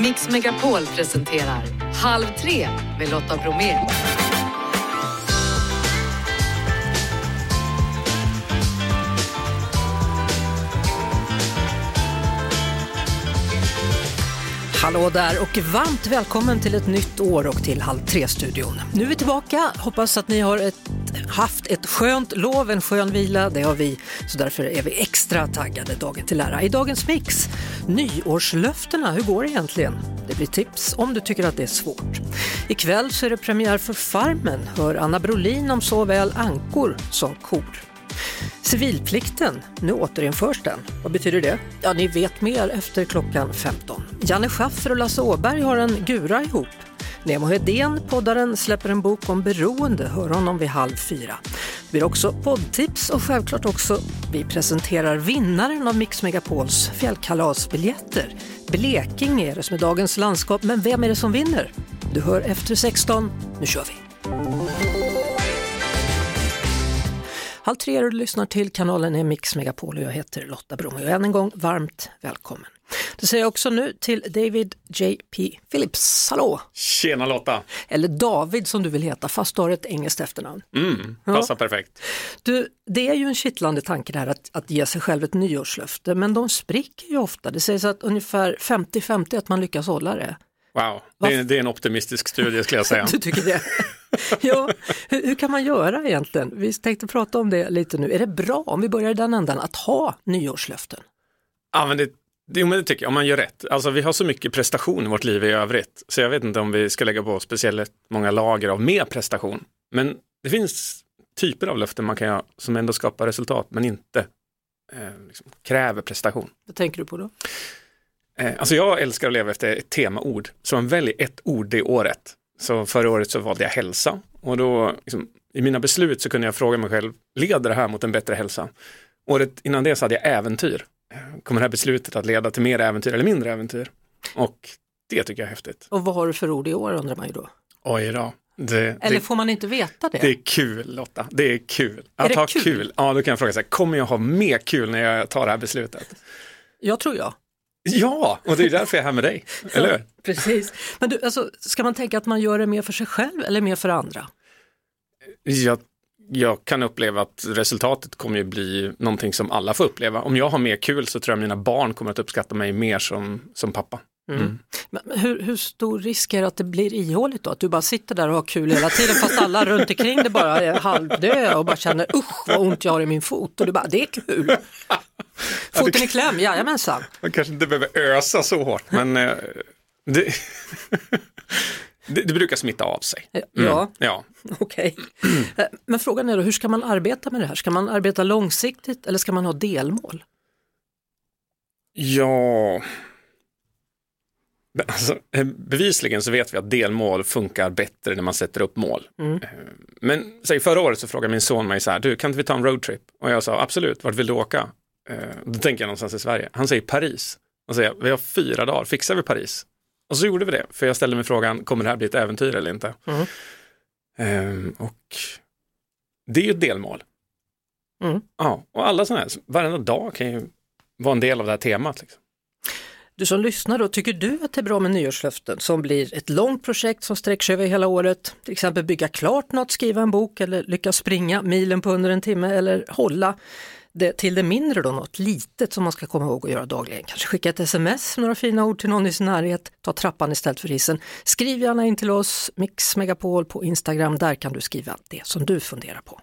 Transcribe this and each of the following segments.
Mix Megapol presenterar Halv tre med Lotta Bromé. Hallå där och varmt välkommen till ett nytt år och till Halv tre-studion. Nu är vi tillbaka, hoppas att ni har ett, haft ett skönt lov, en skön vila, det har vi, så därför är vi extra taggade dagen till ära. I dagens mix, nyårslöftena, hur går det egentligen? Det blir tips om du tycker att det är svårt. Ikväll så är det premiär för Farmen, hör Anna Brolin om såväl ankor som kor. Civilplikten, nu återinförs den. Vad betyder det? Ja, ni vet mer efter klockan 15. Janne Schaffer och Lasse Åberg har en gura ihop. Nemo Hedén, poddaren, släpper en bok om beroende. Hör honom vid halv fyra. Det blir också poddtips och självklart också vi presenterar vinnaren av Mix Megapols fjällkalasbiljetter. Blekinge är det som är dagens landskap, men vem är det som vinner? Du hör efter 16. Nu kör vi! Halv tre är du lyssnar till kanalen är Mix Megapol och jag heter Lotta Bromé och än en gång varmt välkommen. Det säger jag också nu till David J.P. Phillips. Hallå! Tjena Lotta! Eller David som du vill heta fast du har ett engelskt efternamn. Mm, passar ja. perfekt. Du, det är ju en kittlande tanke där att, att ge sig själv ett nyårslöfte men de spricker ju ofta. Det sägs att ungefär 50-50 att man lyckas hålla det. Wow, det är, det är en optimistisk studie skulle jag säga. du tycker det? ja, hur, hur, kan man göra egentligen? Vi tänkte prata om det lite nu. Är det bra, om vi börjar i den ändan, att ha nyårslöften? Ja, men det, det, men det tycker jag, om man gör rätt. Alltså vi har så mycket prestation i vårt liv i övrigt, så jag vet inte om vi ska lägga på speciellt många lager av mer prestation. Men det finns typer av löften man kan göra som ändå skapar resultat, men inte eh, liksom, kräver prestation. Vad tänker du på då? Eh, alltså jag älskar att leva efter ett temaord, så man väljer ett ord det året. Så förra året så valde jag hälsa och då liksom, i mina beslut så kunde jag fråga mig själv, leder det här mot en bättre hälsa? Året innan det så hade jag äventyr. Kommer det här beslutet att leda till mer äventyr eller mindre äventyr? Och det tycker jag är häftigt. Och vad har du för ord i år undrar man ju då? Oj då. Det, eller det, får man inte veta det? Det är kul Lotta, det är kul. Att är det ha kul? kul? Ja, då kan jag fråga sig, kommer jag ha mer kul när jag tar det här beslutet? Jag tror jag. Ja, och det är därför jag är här med dig, eller hur? Precis. Men du, alltså, ska man tänka att man gör det mer för sig själv eller mer för andra? Jag, jag kan uppleva att resultatet kommer ju bli någonting som alla får uppleva. Om jag har mer kul så tror jag mina barn kommer att uppskatta mig mer som, som pappa. Mm. Mm. Men hur, hur, stor risk är det att det blir ihåligt då? Att du bara sitter där och har kul hela tiden fast alla runt omkring det bara är halvdöda och bara känner usch vad ont jag har i min fot och du bara det är kul. Foten i kläm, jajamensan. Man kanske inte behöver ösa så hårt men eh, det, det, det, brukar smitta av sig. Mm. Ja, ja. okej. Okay. Men frågan är då, hur ska man arbeta med det här? Ska man arbeta långsiktigt eller ska man ha delmål? Ja, Alltså, eh, bevisligen så vet vi att delmål funkar bättre när man sätter upp mål. Mm. Eh, men säg, förra året så frågade min son mig så här, du kan inte vi ta en roadtrip? Och jag sa absolut, vart vill du åka? Eh, då tänker jag någonstans i Sverige. Han säger Paris. Och säger vi har fyra dagar, fixar vi Paris? Och så gjorde vi det, för jag ställde mig frågan, kommer det här bli ett äventyr eller inte? Mm. Um, och det är ju ett delmål. Mm. Ja, och alla sådana här, varenda dag kan ju vara en del av det här temat. Liksom. Du som lyssnar då, tycker du att det är bra med nyårslöften som blir ett långt projekt som sträcker sig över hela året? Till exempel bygga klart något, skriva en bok eller lyckas springa milen på under en timme eller hålla det, till det mindre då något litet som man ska komma ihåg att göra dagligen. Kanske skicka ett sms, några fina ord till någon i sin närhet, ta trappan istället för hissen. Skriv gärna in till oss, Mix Megapol på Instagram, där kan du skriva det som du funderar på.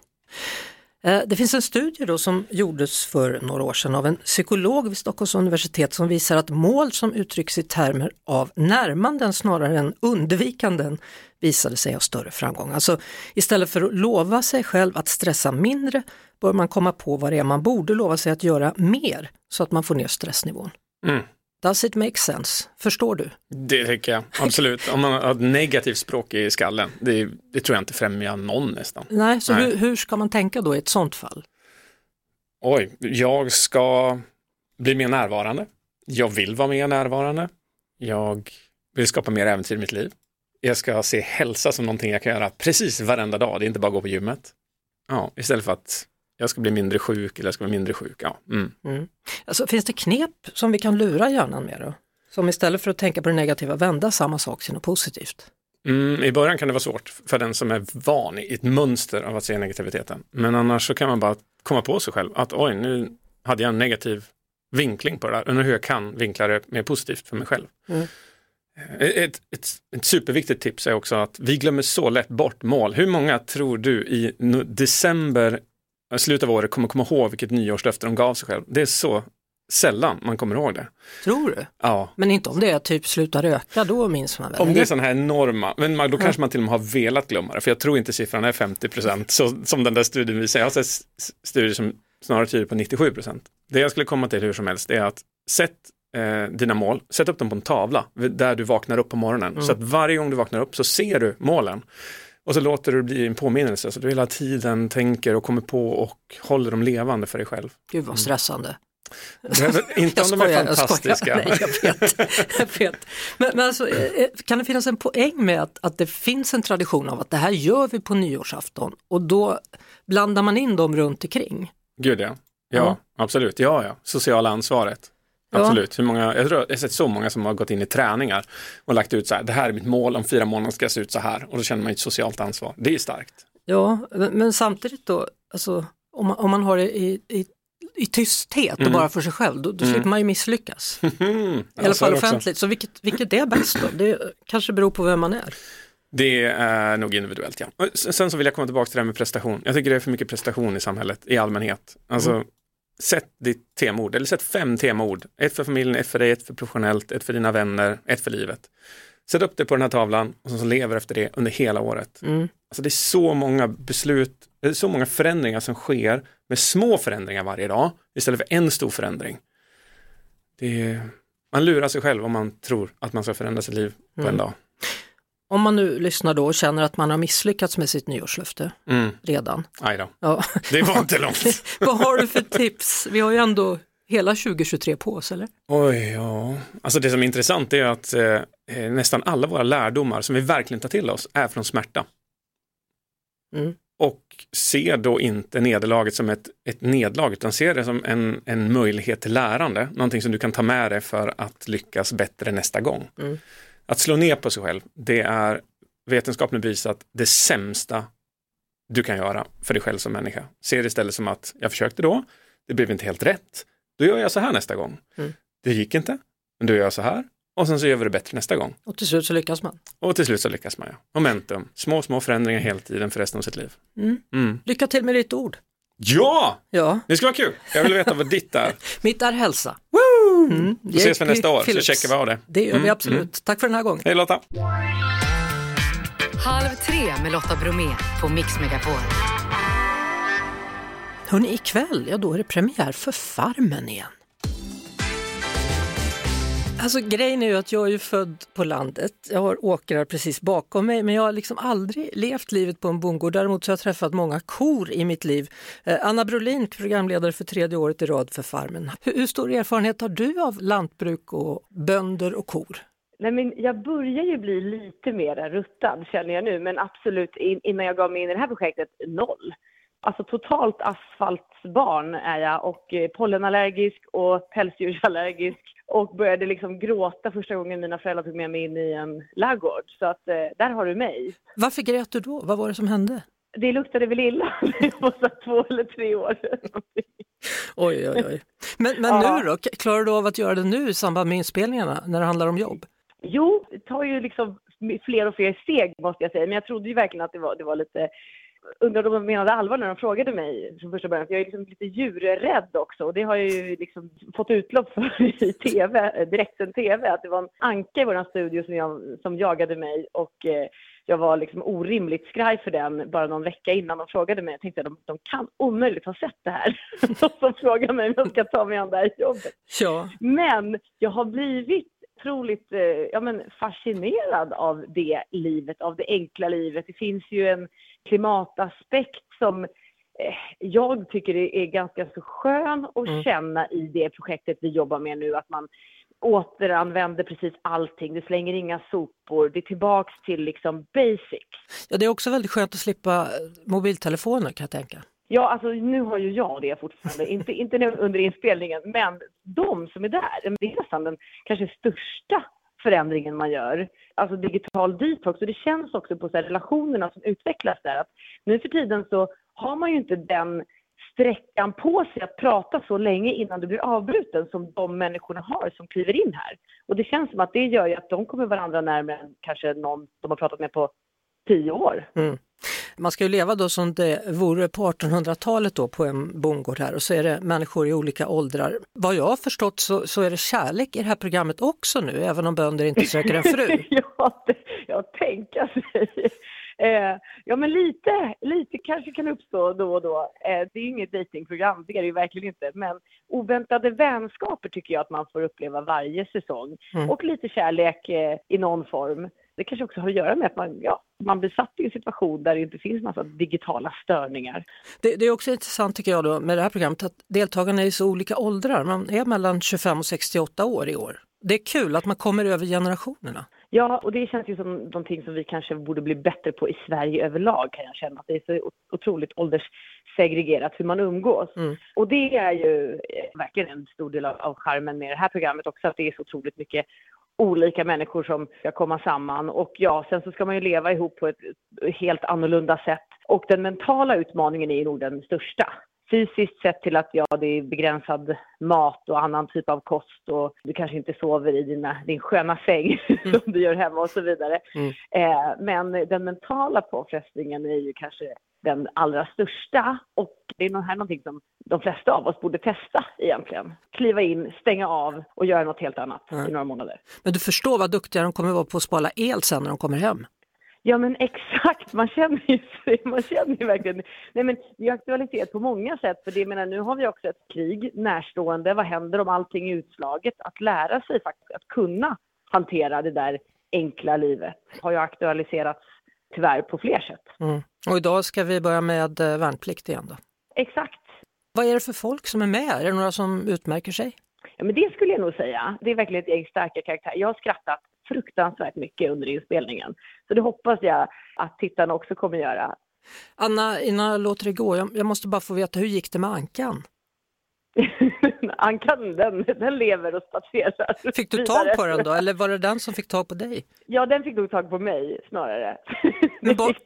Eh, det finns en studie då som gjordes för några år sedan av en psykolog vid Stockholms universitet som visar att mål som uttrycks i termer av närmanden snarare än undvikanden visade sig ha större framgång. Alltså istället för att lova sig själv att stressa mindre bör man komma på vad det är man borde lova sig att göra mer så att man får ner stressnivån. Mm. Does it make sense? Förstår du? Det tycker jag, absolut. Om man har ett negativt språk i skallen, det, det tror jag inte främjar någon nästan. Nej, så Nej. Hur, hur ska man tänka då i ett sånt fall? Oj, jag ska bli mer närvarande. Jag vill vara mer närvarande. Jag vill skapa mer äventyr i mitt liv. Jag ska se hälsa som någonting jag kan göra precis varenda dag. Det är inte bara att gå på gymmet. Ja, istället för att jag ska bli mindre sjuk eller jag ska bli mindre sjuk. Ja. Mm. Mm. Alltså, finns det knep som vi kan lura hjärnan med då? Som istället för att tänka på det negativa vända samma sak till något positivt. Mm, I början kan det vara svårt för den som är van i ett mönster av att se negativiteten. Men annars så kan man bara komma på sig själv att oj, nu hade jag en negativ vinkling på det där. Undrar hur jag kan vinkla det mer positivt för mig själv. Mm. Ett, ett, ett, superviktigt tips är också att vi glömmer så lätt bort mål. Hur många tror du i december, slutet av året, kommer komma ihåg vilket nyårslöfte de gav sig själv? Det är så sällan man kommer ihåg det. Tror du? Ja. Men inte om det är typ sluta röka, då minns man väl? Om det är sådana här enorma, men då kanske man till och med har velat glömma det, för jag tror inte siffran är 50 procent som den där studien visar. Jag har sett studier som snarare tyder på 97 procent. Det jag skulle komma till hur som helst är att sätt eh, dina mål, sätt upp dem på en tavla där du vaknar upp på morgonen. Mm. Så att varje gång du vaknar upp så ser du målen. Och så låter du det bli en påminnelse så du hela tiden tänker och kommer på och håller dem levande för dig själv. Gud vad stressande. inte om de är fantastiska. Nej, jag vet. jag vet. Men, men alltså, eh, eh, kan det finnas en poäng med att, att det finns en tradition av att det här gör vi på nyårsafton och då blandar man in dem runt omkring? Gud ja, ja, ja. absolut, ja, ja, sociala ansvaret. Absolut. Hur många, jag, tror, jag har sett så många som har gått in i träningar och lagt ut så här, det här är mitt mål, om fyra månader ska jag se ut så här och då känner man ett socialt ansvar. Det är starkt. Ja, men samtidigt då, alltså, om, man, om man har det i, i, i tysthet och mm. bara för sig själv, då, då mm. slipper man ju misslyckas. I alla fall offentligt, så vilket, vilket är bäst då? Det kanske beror på vem man är. Det är nog individuellt, ja. Sen så vill jag komma tillbaka till det här med prestation. Jag tycker det är för mycket prestation i samhället i allmänhet. Alltså, mm sätt ditt temaord, eller sätt fem temaord. Ett för familjen, ett för dig, ett för professionellt, ett för dina vänner, ett för livet. Sätt upp det på den här tavlan och så lever efter det under hela året. Mm. Alltså det är så många beslut, det är så många förändringar som sker med små förändringar varje dag istället för en stor förändring. Är, man lurar sig själv om man tror att man ska förändra sitt liv på mm. en dag. Om man nu lyssnar då och känner att man har misslyckats med sitt nyårslöfte mm. redan. Aj. Ja. Det var inte långt. Vad har du för tips? Vi har ju ändå hela 2023 på oss, eller? Oj, ja. Alltså det som är intressant är att eh, eh, nästan alla våra lärdomar som vi verkligen tar till oss är från smärta. Mm. Och se då inte nederlaget som ett, ett nederlag utan se det som en, en möjlighet till lärande, någonting som du kan ta med dig för att lyckas bättre nästa gång. Mm. Att slå ner på sig själv, det är vetenskapligt bevisat det sämsta du kan göra för dig själv som människa. Se det istället som att jag försökte då, det blev inte helt rätt, då gör jag så här nästa gång. Mm. Det gick inte, men då gör jag så här och sen så gör vi det bättre nästa gång. Och till slut så lyckas man. Och till slut så lyckas man, ja. Momentum, små, små förändringar hela tiden för resten av sitt liv. Mm. Mm. Lycka till med ditt ord. Ja! ja! Det ska vara kul. Jag vill veta vad ditt är. Mitt är hälsa. Mm. Då ses vi nästa år Philips. så checkar vi av det. Det gör vi mm, absolut. Mm. Tack för den här gången. Hej Lotta! Halv tre med Lotta Bromé på Mix Megapol. Hörrni, ikväll, ja då är det premiär för Farmen igen. Alltså grejen är ju att jag är ju född på landet. Jag har åkrar precis bakom mig men jag har liksom aldrig levt livet på en bondgård. Däremot så har jag träffat många kor i mitt liv. Eh, Anna Brolin, programledare för tredje året i rad för Farmen. Hur, hur stor erfarenhet har du av lantbruk och bönder och kor? Nej, men jag börjar ju bli lite mer ruttad känner jag nu, men absolut innan jag gav mig in i det här projektet, noll. Alltså totalt asfaltsbarn är jag och eh, pollenallergisk och pälsdjursallergisk och började liksom gråta första gången mina föräldrar tog med mig in i en laggård. Så att eh, där har du mig. Varför grät du då? Vad var det som hände? Det luktade väl illa. Jag var två eller tre år. oj, oj, oj. Men, men ja. nu då? Klarar du av att göra det nu i samband med inspelningarna när det handlar om jobb? Jo, det tar ju liksom fler och fler steg måste jag säga. Men jag trodde ju verkligen att det var, det var lite undrade om de menade allvar när de frågade mig från första början. För jag är liksom lite djurrädd också och det har jag ju liksom fått utlopp för i tv, direktsänd tv. Att det var en anka i vår studio som, jag, som jagade mig och eh, jag var liksom orimligt skraj för den bara någon vecka innan de frågade mig. Jag tänkte att de, de kan omöjligt ha sett det här. som frågar mig om jag ska ta mig an det här jobbet. Ja. Men jag har blivit otroligt eh, ja, men fascinerad av det livet, av det enkla livet. Det finns ju en klimataspekt som eh, jag tycker är ganska så skön att mm. känna i det projektet vi jobbar med nu, att man återanvänder precis allting. Det slänger inga sopor. Det är tillbaks till liksom basics. Ja, det är också väldigt skönt att slippa mobiltelefoner kan jag tänka. Ja, alltså nu har ju jag det fortfarande, inte, inte under inspelningen, men de som är där, det är nästan den kanske största förändringen man gör. Alltså digital detox. Och det känns också på så relationerna som utvecklas där. Att nu för tiden så har man ju inte den sträckan på sig att prata så länge innan du blir avbruten som de människorna har som kliver in här. Och det känns som att det gör ju att de kommer varandra närmare än kanske någon de har pratat med på tio år. Mm. Man ska ju leva då som det vore på 1800-talet då på en bondgård här och så är det människor i olika åldrar. Vad jag har förstått så, så är det kärlek i det här programmet också nu, även om bönder inte söker en fru. ja, det, ja, tänka sig. Eh, ja, men lite, lite kanske kan uppstå då och då. Eh, det är inget datingprogram, det är det ju verkligen inte. Men oväntade vänskaper tycker jag att man får uppleva varje säsong. Mm. Och lite kärlek eh, i någon form. Det kanske också har att göra med att man, ja, man blir satt i en situation där det inte finns massa digitala störningar. Det, det, är också intressant tycker jag då med det här programmet att deltagarna är i så olika åldrar. Man är mellan 25 och 68 år i år. Det är kul att man kommer över generationerna. Ja, och det känns ju som någonting som vi kanske borde bli bättre på i Sverige överlag kan jag känna. Att det är så otroligt ålderssegregerat hur man umgås. Mm. Och det är ju eh, verkligen en stor del av, av charmen med det här programmet också, att det är så otroligt mycket olika människor som ska komma samman. Och ja, sen så ska man ju leva ihop på ett helt annorlunda sätt. Och den mentala utmaningen är nog den största. Fysiskt sett till att ja, det är begränsad mat och annan typ av kost och du kanske inte sover i dina, din sköna säng mm. som du gör hemma och så vidare. Mm. Eh, men den mentala påfrestningen är ju kanske den allra största och det är nog här någonting som de flesta av oss borde testa egentligen. Kliva in, stänga av och göra något helt annat mm. i några månader. Men du förstår vad duktiga de kommer vara på att spara el sen när de kommer hem? Ja men exakt, man känner ju, man känner ju verkligen, nej men det är aktualitet på många sätt för det menar nu har vi också ett krig närstående, vad händer om allting är utslaget? Att lära sig faktiskt att kunna hantera det där enkla livet har ju aktualiserats tyvärr på fler sätt. Mm. Och idag ska vi börja med eh, värnplikt igen då? Exakt. Vad är det för folk som är med? Är det några som utmärker sig? Ja, men det skulle jag nog säga. Det är verkligen ett eget starka karaktär. Jag har skrattat fruktansvärt mycket under inspelningen. Så det hoppas jag att tittarna också kommer göra. Anna, innan jag låter det gå, jag, jag måste bara få veta, hur gick det med Ankan? Ankan, den, den lever och spatserar Fick du tag på den då, eller var det den som fick tag på dig? Ja, den fick nog tag på mig snarare. Men bar,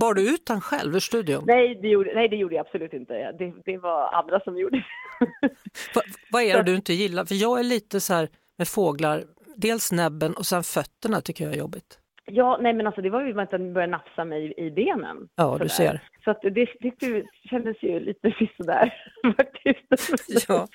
bar du ut den själv ur studion? Nej, det gjorde, nej, det gjorde jag absolut inte. Det, det var andra som gjorde Va, Vad är det du inte gillar? För jag är lite så här med fåglar, dels näbben och sen fötterna tycker jag är jobbigt. Ja, nej men alltså det var ju att den började nafsa mig i benen. Ja, sådär. du ser. Så att det tyckte, kändes ju lite sådär faktiskt. Ja.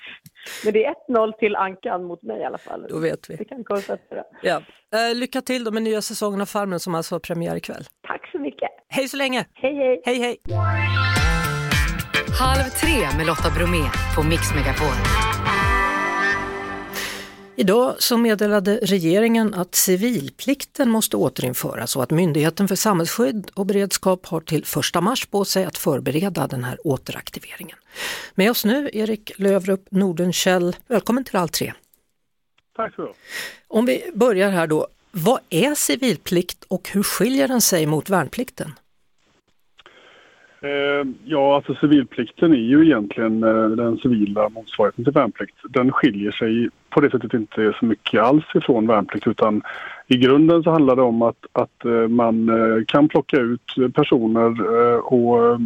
Men det är 1-0 till Ankan mot mig i alla fall. Då vet vi. Det kan konstatera. Ja. Uh, lycka till då med nya säsongen av Farmen som alltså har premiär ikväll. Tack så mycket. Hej så länge. Hej hej. Hej hej. Halv tre med Lotta Bromé på Mix Megapol. Idag så meddelade regeringen att civilplikten måste återinföras och att Myndigheten för samhällsskydd och beredskap har till 1 mars på sig att förbereda den här återaktiveringen. Med oss nu Erik Lövrup Nordenkäll, välkommen till All tre. Tack så Om vi börjar här då, vad är civilplikt och hur skiljer den sig mot värnplikten? Eh, ja, alltså civilplikten är ju egentligen eh, den civila motsvarigheten till värnplikt. Den skiljer sig på det sättet inte så mycket alls ifrån värnplikt utan i grunden så handlar det om att, att eh, man eh, kan plocka ut personer eh, och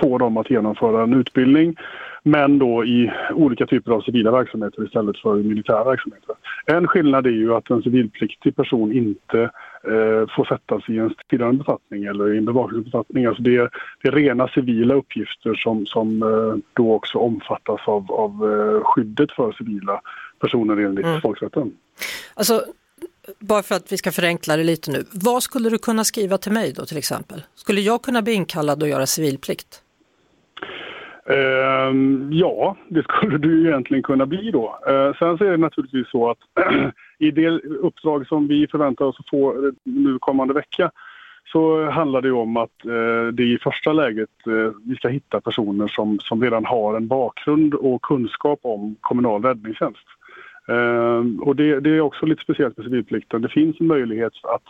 få dem att genomföra en utbildning men då i olika typer av civila verksamheter istället för militära verksamheter. En skillnad är ju att en civilpliktig person inte eh, får sättas i en styrande befattning eller i en bevakningsbefattning. Alltså det, är, det är rena civila uppgifter som, som eh, då också omfattas av, av eh, skyddet för civila personer enligt mm. folkrätten. Alltså, bara för att vi ska förenkla det lite nu. Vad skulle du kunna skriva till mig då till exempel? Skulle jag kunna bli inkallad och göra civilplikt? Eh, ja, det skulle du egentligen kunna bli då. Eh, sen så är det naturligtvis så att i det uppdrag som vi förväntar oss att få nu kommande vecka så handlar det om att eh, det i första läget eh, vi ska hitta personer som, som redan har en bakgrund och kunskap om kommunal räddningstjänst. Ehm, och det, det, är också lite speciellt med civilplikten. Det finns en möjlighet att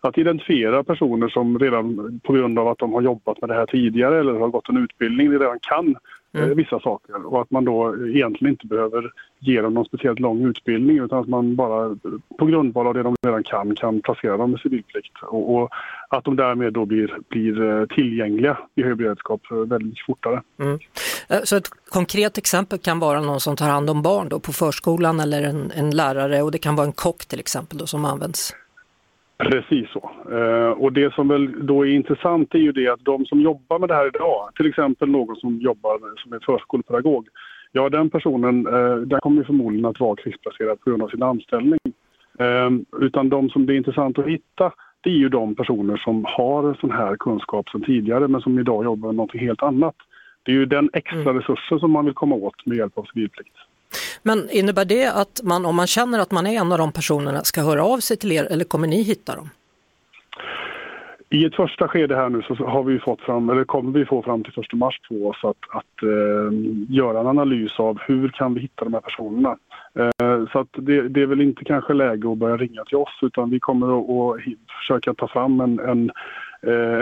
att identifiera personer som redan på grund av att de har jobbat med det här tidigare eller har gått en utbildning redan kan eh, Mm. vissa saker och att man då egentligen inte behöver ge dem någon speciellt lång utbildning utan att man bara på grundval av det de redan kan kan placera dem med civilplikt och, och att de därmed då blir, blir eh, tillgängliga i hög beredskap eh, väldigt fortare. Eh, Så ett konkret exempel kan vara någon som tar hand om barn då på förskolan eller en, en lärare och det kan vara en kock till exempel då som används. Precis så. Eh, och det som väl då är intressant är ju det att de som jobbar med det här idag, till exempel någon som jobbar som är förskolepedagog, ja den personen, eh, där kommer förmodligen att vara krigsplacerad på grund av sin anställning. Eh, utan de som det är intressant att hitta, det är ju de personer som har sån här kunskap sedan tidigare men som idag jobbar med något helt annat. Det är ju den extra resursen som man vill komma åt med hjälp av civilplikt. Men innebär det att man om man känner att man är en av de personerna ska höra av sig till er eller kommer ni hitta dem? I ett första skede här nu så har vi fått fram, eller kommer vi få fram till 1 mars på oss att, att eh, göra en analys av hur kan vi hitta de här personerna. Eh, så att det, det är väl inte kanske läge att börja ringa till oss utan vi kommer att, att försöka ta fram en, en,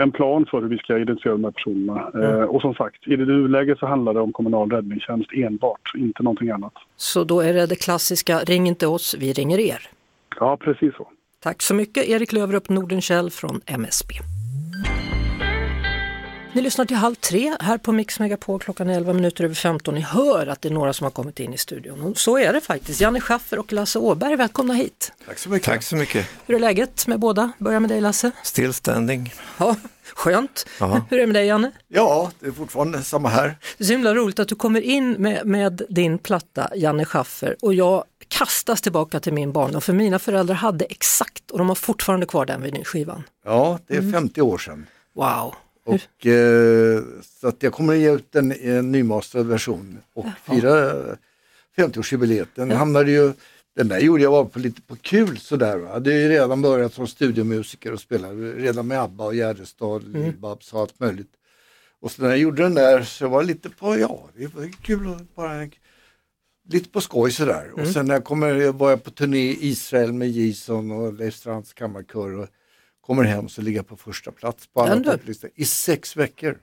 en plan för hur vi ska identifiera de här personerna. Eh, och som sagt, i det nuläget så handlar det om kommunal räddningstjänst enbart, inte någonting annat. Så då är det det klassiska, ring inte oss, vi ringer er. Ja, precis så. Tack så mycket Erik Löverup Nordenkäll från MSB. Ni lyssnar till Halv tre här på Mix Megapol klockan 11 minuter över 15. Ni hör att det är några som har kommit in i studion. Och så är det faktiskt. Janne Schaffer och Lasse Åberg, välkomna hit. Tack så mycket. Tack så mycket. Hur är läget med båda? Börjar med dig Lasse. Still standing. Ja, skönt. Ja. Hur är det med dig Janne? Ja, det är fortfarande samma här. Det är så himla roligt att du kommer in med, med din platta Janne Schaffer och jag kastas tillbaka till min barndom för mina föräldrar hade exakt och de har fortfarande kvar den vinylskivan. Ja, det är Mm. 50 år sedan. Wow! Och, eh, så att jag kommer att ge ut en, en nymasterad version och fira 50-årsjubileet. Den hamnade ju, den där gjorde jag bara på lite på kul sådär. Va? Jag hade ju redan börjat som studiomusiker och spelade redan med ABBA och Gärdestad, Mm. Lill-Babs och allt möjligt. Och så när jag gjorde den där så var jag lite på, ja, det var kul att bara lite på skoj sådär. Och sen när jag kommer, jag var jag på turné i Israel med Jason och Leif Strands kammarkör och kommer hem så ligger jag på första plats på alla topplistor i sex veckor.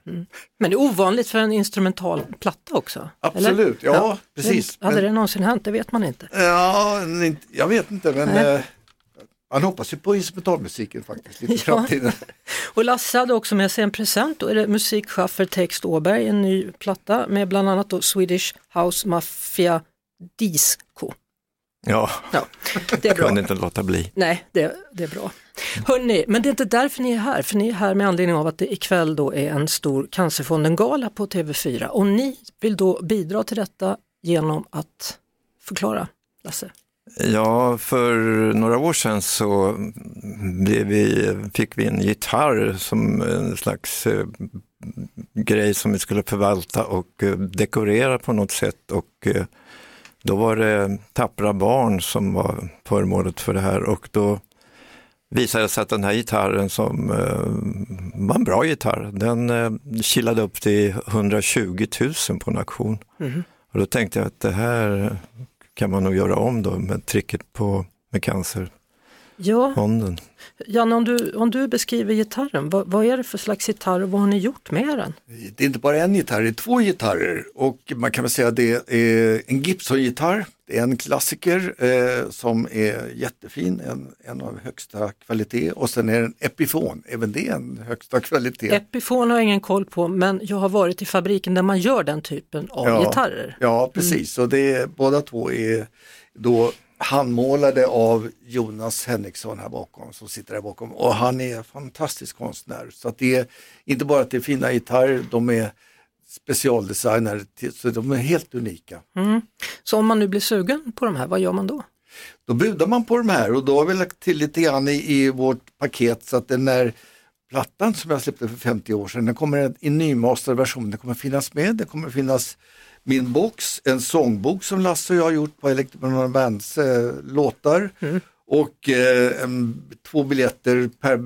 Men det är ovanligt för en instrumental platta också? Absolut, eller? ja, precis. Hade Men- det någonsin hänt? Det vet man inte. Ja, jag vet inte men Nej. eh, man hoppas ju på instrumentalmusiken faktiskt lite Ja. framtiden. Och Lasse hade också med sig en present. Då är det Musikschaffer Text Åberg, en ny platta med bland annat Swedish House Mafia Disco. Ja, Ja, det är bra. kunde inte låta bli. Nej, det, det är bra. Hörrni, men det är inte därför ni är här, för ni är här med anledning av att det ikväll då är en stor Cancerfonden-gala på TV4 och ni vill då bidra till detta genom att förklara, Lasse. Ja, för några år sedan så blev vi, fick vi en gitarr som en slags eh, grej som vi skulle förvalta och eh, dekorera på något sätt. Och eh, då var det tappra barn som var föremålet för det här och då visade det sig att den här gitarren som eh, var en bra gitarr, den eh, kilade upp till 120 000 på en auktion. Och då tänkte jag att det här kan man nog göra om då med tricket på med Cancerfonden. Ja, Janne, om du, om du beskriver gitarren, vad, vad är det för slags gitarr och vad har ni gjort med den? Det är inte bara en gitarr, det är två gitarrer och man kan väl säga att det är en Gibson-gitarr. Det är en klassiker eh, som är jättefin, en, en av högsta kvalitet och sen är det en Epiphone, även det är en högsta kvalitet. Epiphone har jag ingen koll på, men jag har varit i fabriken där man gör den typen av gitarrer. Ja, precis. Och det är, båda två är då handmålade av Jonas Henriksson här bakom, som sitter där bakom. Och han är fantastisk konstnär. Så att det är inte bara att det är fina gitarrer, de är specialdesignade, så de är helt unika. Så om man nu blir sugen på de här, vad gör man då? Då budar man på de här och då har vi lagt till lite grann i, i vårt paket så att den där plattan som jag släppte för 50 år sedan, den kommer i nymasterad version, den kommer finnas med, det kommer finnas min box, en sångbok som Lasse och jag har gjort på Electric Bands eh, låtar och eh, en, två biljetter per,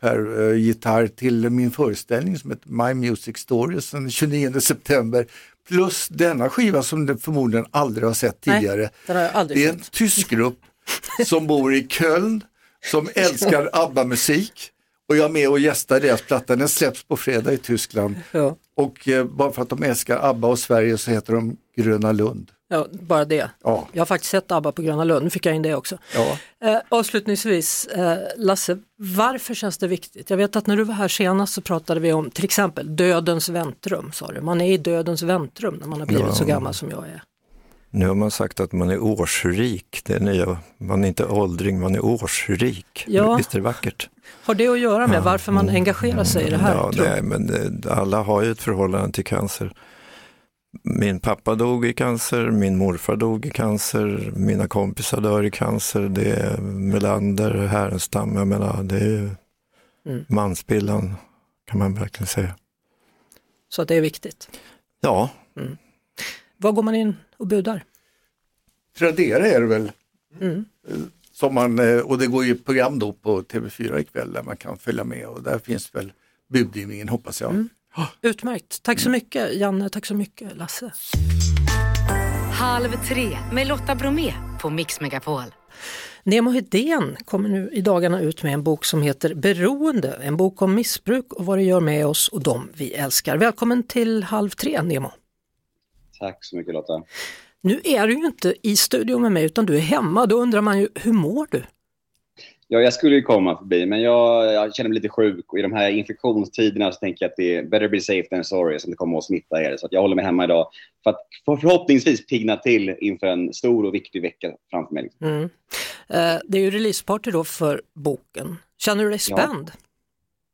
per eh, gitarr till min föreställning som heter My Music Stories den 29 september. Plus denna skiva som du förmodligen aldrig har sett Nej, tidigare. jag aldrig Det är en tysk grupp som bor i Köln som älskar ABBA-musik och jag är med och gästar deras platta. Den släpps på fredag i Tyskland. Ja. Och eh, bara för att de älskar ABBA och Sverige så heter de Gröna Lund. Ja, bara det. Ja. Jag har faktiskt sett ABBA på Gröna Lund, nu fick jag in det också. Ja. Eh, avslutningsvis, eh, Lasse, varför känns det viktigt? Jag vet att när du var här senast så pratade vi om till exempel dödens väntrum, sa du. Man är i dödens väntrum när man har blivit Ja. så gammal som jag är. Nu har man sagt att man är årsrik, det är nya. Man är inte åldring, man är årsrik. Ja. Visst är det vackert? Har det att göra med varför man engagerar sig i det här? Ja, nej, men det, alla har ju ett förhållande till cancer. Min pappa dog i cancer, min morfar dog i cancer, mina kompisar dör i cancer, det är Melander, Härenstam, jag menar det är ju Mm. mansbilden kan man verkligen säga. Så att det är viktigt. Ja, Var går man in och budar? Tradera är det väl. Mm. Som man, eh, och det går ju program då på TV4 ikväll där man kan följa med och där finns väl budgivningen hoppas jag. Mm. Utmärkt. Tack så mycket Janne, tack så mycket Lasse. Halv tre med Lotta Bromé på Mix Megapol. Nemo Hedén kommer nu i dagarna ut med en bok som heter Beroende, en bok om missbruk och vad det gör med oss och dem vi älskar. Välkommen till Halv tre Nemo. Tack så mycket Lotta. Nu är du ju inte i studion med mig utan du är hemma, då undrar man ju hur mår du? Ja, jag skulle ju komma förbi, men jag, jag känner mig lite sjuk och i de här infektionstiderna så tänker jag att det är better be safe than sorry som det kommer att smitta er. Så jag håller mig hemma idag för att för förhoppningsvis pigna till inför en stor och viktig vecka framför mig. Mm. Eh, Det är ju releaseparty då för boken. Känner du dig Ja. spänd?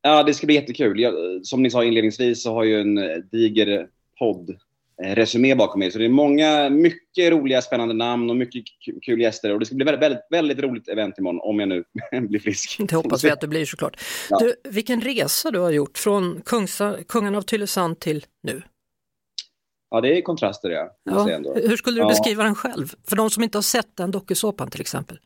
Ja, det ska bli jättekul. Jag, som ni sa inledningsvis så har jag en diger podd resumé bakom mig. Så det är många, mycket roliga, spännande namn och mycket kul gäster. Och det ska bli väldigt, väldigt, väldigt roligt event imorgon, om jag nu blir frisk. Det hoppas vi att det blir såklart. Ja. Du, vilken resa du har gjort från Kungsa, kungen av Tylösand till nu. Ja, det är kontraster Ja. ändå. Hur skulle du Ja. beskriva den själv? För de som inte har sett den dokusåpan till exempel.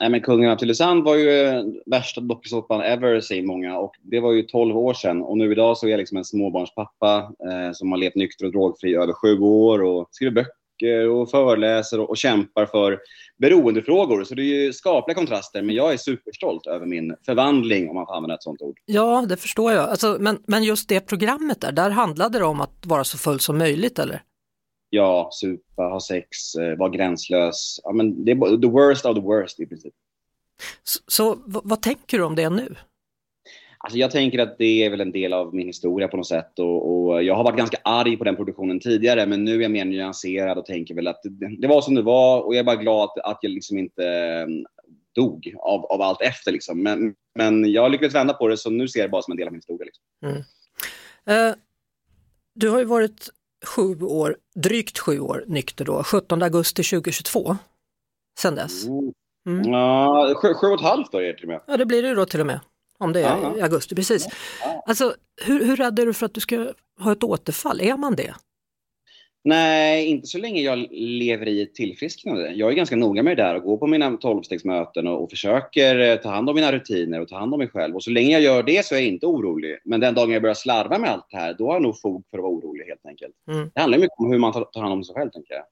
Nej, men Kungen av Tylösand var ju eh, värsta dokusåpan ever, säger många. Och det var ju 12 år sedan. Och nu idag så är jag liksom en småbarnspappa eh, som har levt nykter och drogfri i över sju år och skriver böcker och föreläser och, och kämpar för beroendefrågor. Så det är ju skapliga kontraster, men jag är superstolt över min förvandling, om man får använda ett sånt ord. Ja, det förstår jag. Alltså, men, men just det programmet där, där handlade det om att vara så full som möjligt eller? Ja, supa, ha sex, eh, vara gränslös. Ja, men det är the worst of the worst i princip. Så, så vad tänker du om det nu? Alltså jag tänker att det är väl en del av min historia på något sätt. Och, och jag har varit ganska arg på den produktionen tidigare, men nu är jag mer nyanserad och tänker väl att det, det var som det var och jag är bara glad att, att jag liksom inte eh, dog av, av allt efter. Liksom. Men, men jag har lyckats vända på det, så nu ser jag det bara som en del av min historia. Liksom. Eh, du har ju varit sju år, drygt sju år nykter då, 17 augusti 2022. Sen dess. Mm. Ja, sju, sju och ett halvt år till och med. Ja, det blir det då till och med. Om det är Ja. i augusti, precis. Alltså, hur, hur rädd är du för att du ska ha ett återfall? Är man det? Nej, inte så länge jag lever i ett tillfrisknande. Jag är ganska noga med det där och går på mina tolvstegsmöten och, och försöker eh, ta hand om mina rutiner och ta hand om mig själv. Och så länge jag gör det så är jag inte orolig. Men den dagen jag börjar slarva med allt det här, då har jag nog fog för att vara orolig helt enkelt. Mm. Det handlar mycket om hur man tar, hand om sig själv, tänker jag.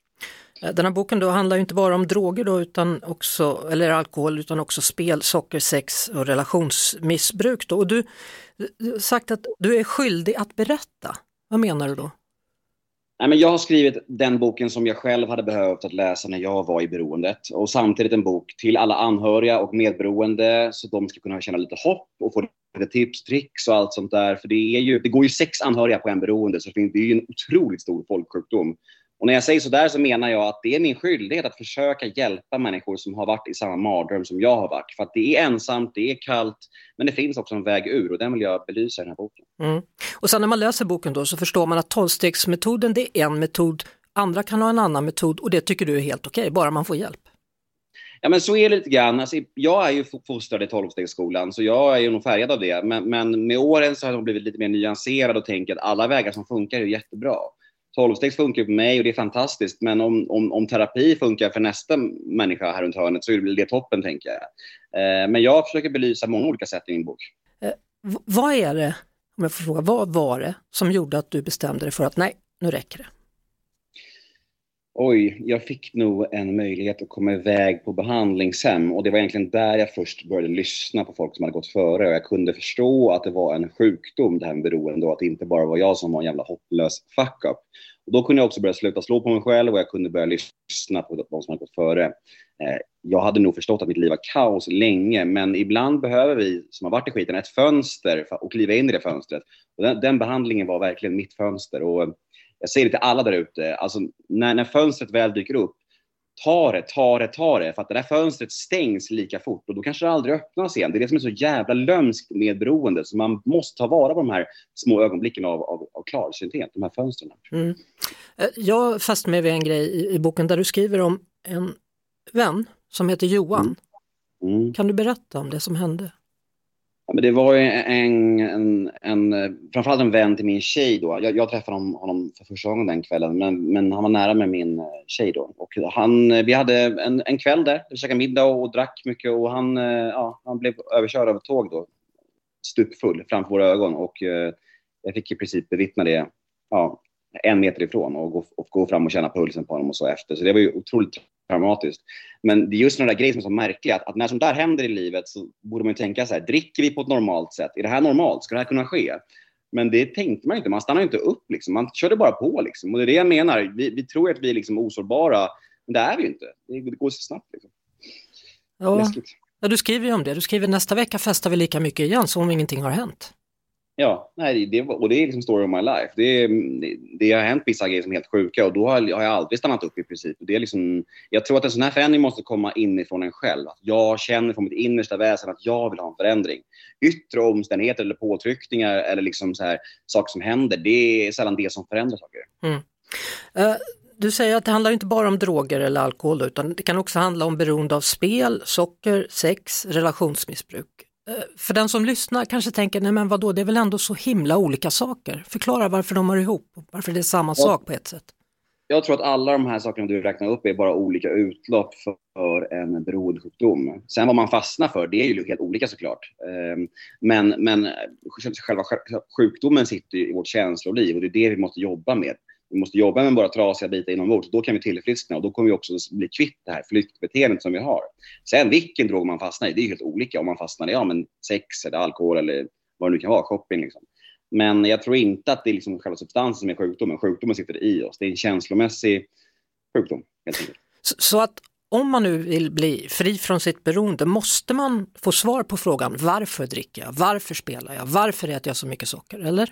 Eh, Den här boken då handlar ju inte bara om droger då, utan också, eller alkohol, utan också spel, socker, sex och relationsmissbruk. Då. Och du du har sagt att du är skyldig att berätta. Vad menar du då? Nej, men jag har skrivit den boken som jag själv hade behövt att läsa när jag var i beroendet. Och samtidigt en bok till alla anhöriga och medberoende så att de ska kunna känna lite hopp och få lite tips, tricks och allt sånt där. För det, är ju, det går ju sex anhöriga på en beroende så det det är ju en otroligt stor folksjukdom. Och när jag säger sådär så menar jag att det är min skyldighet att försöka hjälpa människor som har varit i samma mardröm som jag har varit. För att det är ensamt, det är kallt, men det finns också en väg ur och den vill jag belysa i den här boken. Mm. Och sen när man läser boken då så förstår man att tolvstegsmetoden det är en metod, andra kan ha en annan metod och det tycker du är helt okej, bara man får hjälp. Ja, men så är det lite grann. Alltså, jag är ju fo- fostrad i tolvstegsskolan, så jag är ju nog färgad av det. Men, men med åren så har jag blivit lite mer nyanserad och tänker att alla vägar som funkar är jättebra. Tolvstegs funkar ju på mig och det är fantastiskt, men om, om, om terapi funkar för nästa människa här runt hörnet så är det toppen, tänker jag. Eh, men jag försöker belysa många olika sätt i min bok. Eh, vad är det, om jag får fråga, vad var det som gjorde att du bestämde dig för att nej, nu räcker det? Oj, jag fick nog en möjlighet att komma iväg på behandlingshem och det var egentligen där jag först började lyssna på folk som hade gått före och jag kunde förstå att det var en sjukdom det här med beroende och att det inte bara var jag som var en jävla hopplös fuck-up. Och då kunde jag också börja sluta slå på mig själv och jag kunde börja lyssna på de som hade gått före. Eh, jag hade nog förstått att mitt liv var kaos länge, men ibland behöver vi som har varit i skiten ett fönster och kliva in i det fönstret. Och den, den behandlingen var verkligen mitt fönster. Och eh, jag säger det till alla där ute, alltså när, när fönstret väl dyker upp, ta det, ta det, ta det. För att det där fönstret stängs lika fort och då kanske det aldrig öppnas igen. Det är det som är så jävla lömskt med beroende. Så man måste ta vara på de här små ögonblicken av, av, av klarsynthet, de här fönstren. Mm. Eh, jag fastnade med vid en grej i, i, boken där du skriver om en vän som heter Johan. Mm. Mm. Kan du berätta om det som hände? Ja, men det var en, en, en, framförallt en vän till min tjej då. Jag, jag träffade honom, honom, för första gången den kvällen, men, men han var nära med min eh, tjej då. Och han, eh, vi hade en, en kväll där, vi käkade middag och, och drack mycket och han, eh, ja, han blev överkörd av ett tåg då, stupfull framför våra ögon. Och eh, jag fick i princip bevittna det ja, en meter ifrån och gå, och gå fram och känna pulsen på honom och så efter. Så det var ju otroligt traumatiskt. Men det är just den där grejen som är så märklig, att, att när sånt där händer i livet så borde man ju tänka så här, dricker vi på ett normalt sätt? Är det här normalt? Ska det här kunna ske? Men det tänkte man inte, man stannar inte upp liksom. Man körde bara på liksom. Och det är det jag menar, vi, vi tror att vi är liksom osårbara, men det är vi ju inte. Det, det går så snabbt liksom. Ja. ja, du skriver ju om det. Du skriver nästa vecka festar vi lika mycket igen som om ingenting har hänt. Ja, nej, det, och det är liksom story of my life. Det, det, det har hänt vissa grejer som är helt sjuka och då har, har jag aldrig stannat upp i princip. Det är liksom, jag tror att en sån här förändring måste komma inifrån en själv. Att jag känner från mitt innersta väsen att jag vill ha en förändring. Yttre omständigheter eller påtryckningar eller liksom så här, saker som händer, det är sällan det som förändrar saker. Mm. Uh, du säger att det handlar inte bara om droger eller alkohol utan det kan också handla om beroende av spel, socker, sex, relationsmissbruk. Eh, för den som lyssnar kanske tänker, nej men vadå, det är väl ändå så himla olika saker. Förklara varför de hör ihop, varför det är samma sak på ett sätt. Jag tror att alla de här sakerna du räknar upp är bara olika utlopp för en beroendesjukdom. Sen vad man fastnar för, det är ju helt olika såklart. Ehm, men, men själva sjukdomen sitter i vårt känsloliv och det är det vi måste jobba med vi måste jobba med våra trasiga bitar inombords. Då kan vi tillfriskna och då kommer vi också bli kvitt det här flyktbeteendet som vi har. Sen vilken drog man fastnar i, det är helt olika. Om man fastnar i ja, men sex eller alkohol eller vad det nu kan vara, shopping. Liksom. Men jag tror inte att det är liksom själva substansen som är sjukdomen. Sjukdomen sitter i oss. Det är en känslomässig sjukdom. Helt enkelt. Så, så att om man nu vill bli fri från sitt beroende, måste man få svar på frågan varför dricker jag, varför spelar jag, varför äter jag så mycket socker, eller?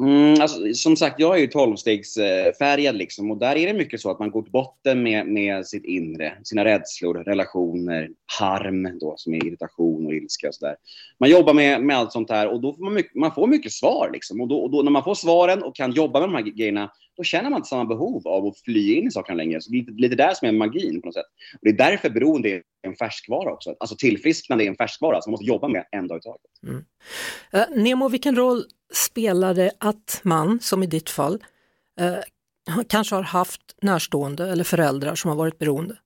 Mm, alltså, som sagt, jag är ju tolvstegsfärgad liksom, och där är det mycket så att man går till botten med, med sitt inre, sina rädslor, relationer, harm då, som är irritation och ilska och sådär. Man jobbar med, med allt sånt här och då får man, mycket, man får mycket svar liksom. Och, då, och då, när man får svaren och kan jobba med de här grejerna, då känner man inte samma behov av att fly in i sakerna längre. Så det är lite, lite där som är magin på något sätt. Och det är därför beroende är en färskvara också. Alltså tillfrisknande är en färskvara som man måste jobba med en dag i taget. Mm. Uh, Nemo, vilken roll spelar det att man, som i ditt fall, uh, kanske har haft närstående eller föräldrar som har varit beroende?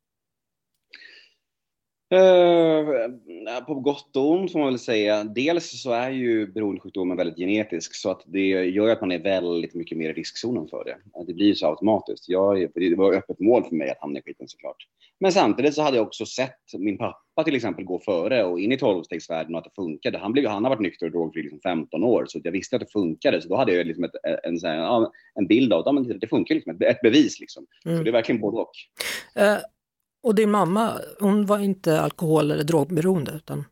Uh, på gott och ont får man väl säga. Dels så är ju beroendesjukdomen väldigt genetisk så att det gör att man är väldigt mycket mer i riskzonen för det. Det blir ju så automatiskt. Jag, det var öppet mål för mig att hamna i skiten såklart. Men samtidigt så hade jag också sett min pappa till exempel gå före och in i tolvstegsvärlden och att det funkade. Han, blev, han har varit nykter och drogfri liksom 15 år så jag visste att det funkade. Så då hade jag liksom ett, en, en, en bild av att ja, det funkar, liksom, ett, ett bevis. Liksom. Mm. Så det är verkligen både och. Uh och din mamma, hon var inte alkohol eller drogberoende? Utan...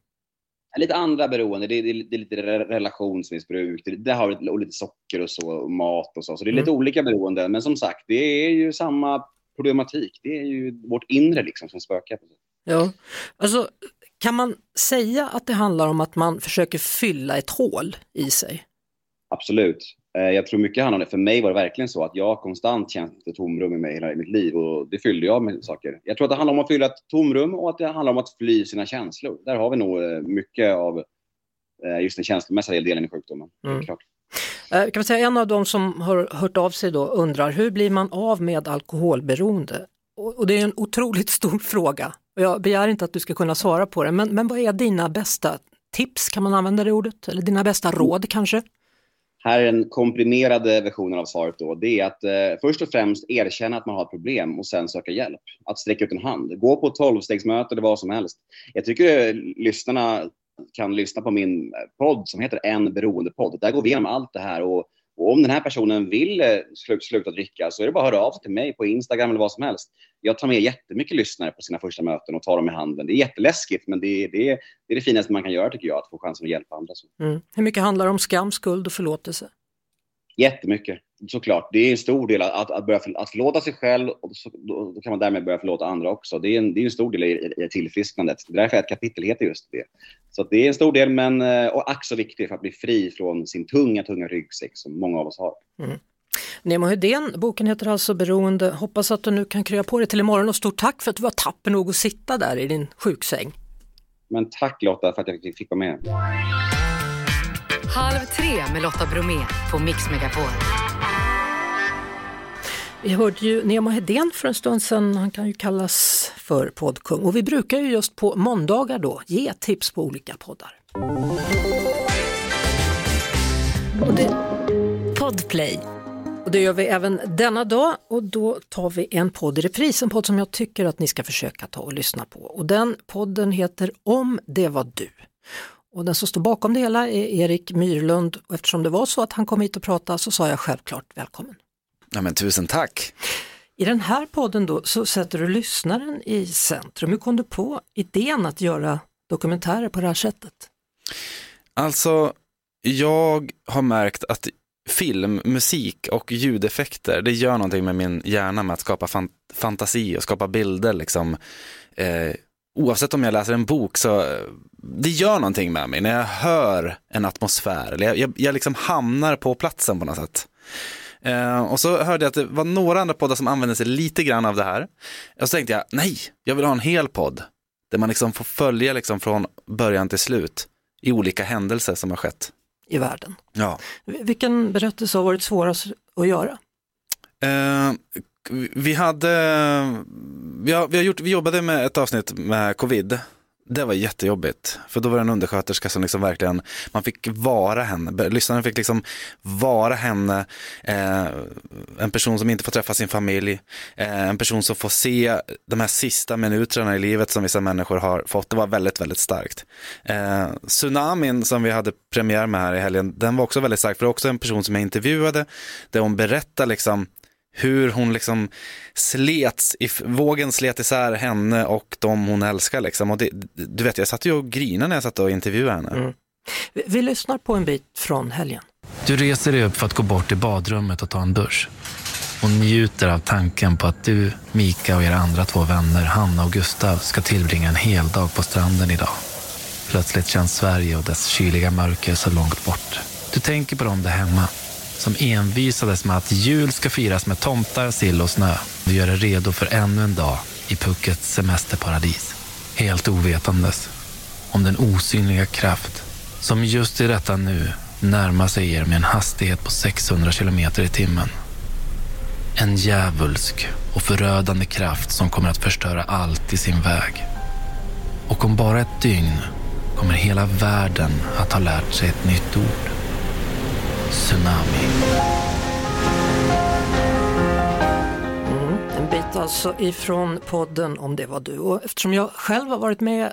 Lite andra beroende, det är, det är lite relationsmissbruk, det, det har och lite socker och så, och mat och så. Så det är lite mm. olika beroenden. Men som sagt, det är ju samma problematik. Det är ju vårt inre liksom som spökar. Ja, alltså kan man säga att det handlar om att man försöker fylla ett hål i sig? Absolut. Eh, jag tror mycket handlar om det. För mig var det verkligen så att jag konstant känt ett tomrum i mig hela mitt liv och det fyllde jag med saker. Jag tror att det handlar om att fylla ett tomrum och att det handlar om att fly sina känslor. Där har vi nog eh, mycket av eh, just den känslomässiga delen i sjukdomen. Mm. Klart. Kan man säga en av de som har hört av sig då undrar hur blir man av med alkoholberoende? Och det är en otroligt stor fråga. Jag begär inte att du ska kunna svara på det, men, men vad är dina bästa tips, kan man använda det ordet? Eller dina bästa råd kanske? Här är den komprimerade versionen av svaret då. Det är att eh, först och främst erkänna att man har ett problem och sen söka hjälp. Att sträcka ut en hand. Gå på ett tolvstegsmöte eller vad som helst. Jag tycker eh, lyssnarna kan lyssna på min eh, podd som heter En beroendepodd. Där går vi igenom allt det här och, och om den här personen vill eh, sluta, sluta dricka så är det bara att höra av sig till mig på Instagram eller vad som helst. Jag tar med jättemycket lyssnare på sina första möten och tar dem i handen. Det är jätteläskigt men det, det, det är det finaste man kan göra tycker jag, att få chansen att hjälpa andra. Mm. Hur mycket handlar det om skam, skuld och förlåtelse? Jättemycket, såklart. Det är en stor del att, att, börja för, att förlåta sig själv och så, då, då, kan man därmed börja förlåta andra också. Det är en, det är en stor del i, i tillfrisknandet. Det är därför ett kapitel heter just det. Så det är en stor del, men eh, och ack så viktigt för att bli fri från sin tunga, tunga ryggsäck som många av oss har. Mm. Nemo Hedén, boken heter alltså Beroende. Hoppas att du nu kan krya på dig till imorgon och stort tack för att du var tapper nog att sitta där i din sjuksäng. Men tack Lotta för att jag fick vara med. Halv tre med Lotta Bromé på Mix Megapol. Vi hörde ju Nemo Hedén för en stund sedan, han kan ju kallas för poddkung och vi brukar ju just på måndagar då ge tips på olika poddar. Och det... Podplay. Och det gör vi även denna dag och då tar vi en podd i repris, en podd som jag tycker att ni ska försöka ta och lyssna på. Och den podden heter Om det var du. Och den som står bakom det hela är Erik Myrlund och eftersom det var så att han kom hit och pratade så sa jag självklart välkommen. Ja, men tusen tack. I den här podden då så sätter du lyssnaren i centrum. Hur kom du på idén att göra dokumentärer på det här sättet? Alltså, jag har märkt att film, musik och ljudeffekter, det gör någonting med min hjärna med att skapa fan fantasi och skapa bilder liksom. Eh, oavsett om jag läser en bok så det gör någonting med mig när jag hör en atmosfär. Eller jag, jag, jag liksom hamnar på platsen på något sätt. Eh, och så hörde jag att det var några andra poddar som använde sig lite grann av det här. Och så tänkte jag, nej, jag vill ha en hel podd. Där man liksom får följa liksom från början till slut i olika händelser som har skett. I världen. Ja. Vilken berättelse har varit svårast att göra? Eh, vi hade, vi, har, vi, har gjort, vi jobbade med ett avsnitt med covid. Det var jättejobbigt, för då var det en undersköterska som liksom verkligen, man fick vara henne, lyssnaren fick liksom vara henne, eh, en person som inte får träffa sin familj, eh, en person som får se de här sista minuterna i livet som vissa människor har fått. Det var väldigt, väldigt starkt. Eh, tsunamin som vi hade premiär med här i helgen, den var också väldigt stark, för det var också en person som jag intervjuade, där hon berättar liksom hur hon liksom slets, vågen slet isär henne och de hon älskar liksom. Och det, du vet, jag satt ju och grinade när jag satt och intervjuade henne. Mm. Vi, vi lyssnar på en bit från helgen. Du reser dig upp för att gå bort till badrummet och ta en dusch. Och njuter av tanken på att du, Mika och era andra två vänner, Hanna och Gustav, ska tillbringa en hel dag på stranden idag. Plötsligt känns Sverige och dess kyliga mörker så långt bort. Du tänker på dem där hemma som envisades med att jul ska firas med tomtar, sill och snö. Vi gör dig redo för ännu en dag i Puckets semesterparadis. Helt ovetandes om den osynliga kraft som just i detta nu närmar sig er med en hastighet på 600 kilometer i timmen. En djävulsk och förödande kraft som kommer att förstöra allt i sin väg. Och om bara ett dygn kommer hela världen att ha lärt sig ett nytt ord. Tsunami. Mm, en bit alltså ifrån podden Om det var du och eftersom jag själv har varit med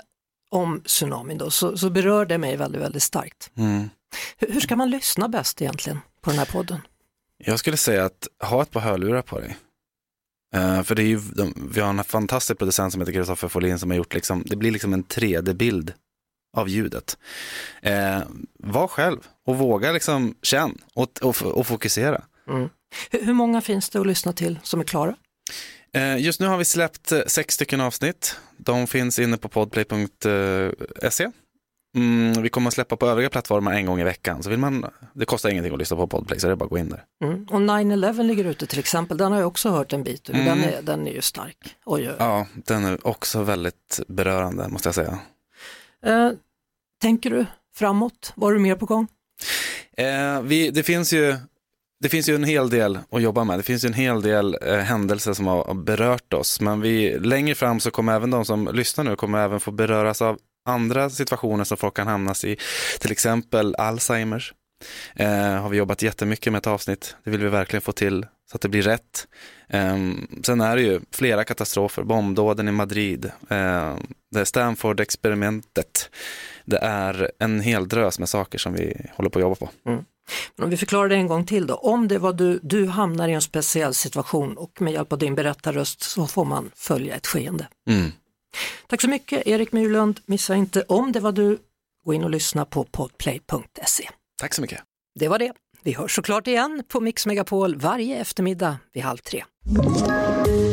om tsunamin då, så, så berör det mig väldigt, väldigt starkt. Mm. Hur, hur ska man lyssna bäst egentligen på den här podden? Jag skulle säga att ha ett par hörlurar på dig. Uh, för det är ju, de, vi har en fantastisk producent som heter Kristoffer Folin som har gjort liksom, det blir liksom en 3D-bild av ljudet. Eh, var själv och våga liksom känn och, och, och fokusera. Mm. Hur många finns det att lyssna till som är klara? Eh, just nu har vi släppt eh, sex stycken avsnitt. De finns inne på podplay.se. Mm, vi kommer att släppa på övriga plattformar en gång i veckan. Så vill man, det kostar ingenting att lyssna på Podplay, så det är bara att gå in där. Mm. Och 9-11 ligger ute till exempel, den har jag också hört en bit ur. Mm. Den, är, den är ju stark. Oj, oj. Ja, den är också väldigt berörande måste jag säga. Eh, tänker du framåt? Var du mer på gång? Eh, vi, det, finns ju, det finns ju en hel del att jobba med. Det finns ju en hel del eh, händelser som har berört oss. Men vi, längre fram så kommer även de som lyssnar nu kommer även få beröras av andra situationer som folk kan hamnas i. Till exempel Alzheimers. Eh, har vi jobbat jättemycket med ett avsnitt. Det vill vi verkligen få till så att det blir rätt. Eh, sen är det ju flera katastrofer, bombdåden i Madrid, eh, det är Stanford-experimentet. Det är en hel drös med saker som vi håller på att jobba på. Mm. Men om vi förklarar det en gång till då, om det var du, du hamnar i en speciell situation och med hjälp av din berättarröst så får man följa ett skeende. Mm. Tack så mycket Erik Myrlund, missa inte om det var du, gå in och lyssna på podplay.se. Tack så mycket. Det var det. Vi hörs såklart igen på Mix Megapol varje eftermiddag vid halv tre.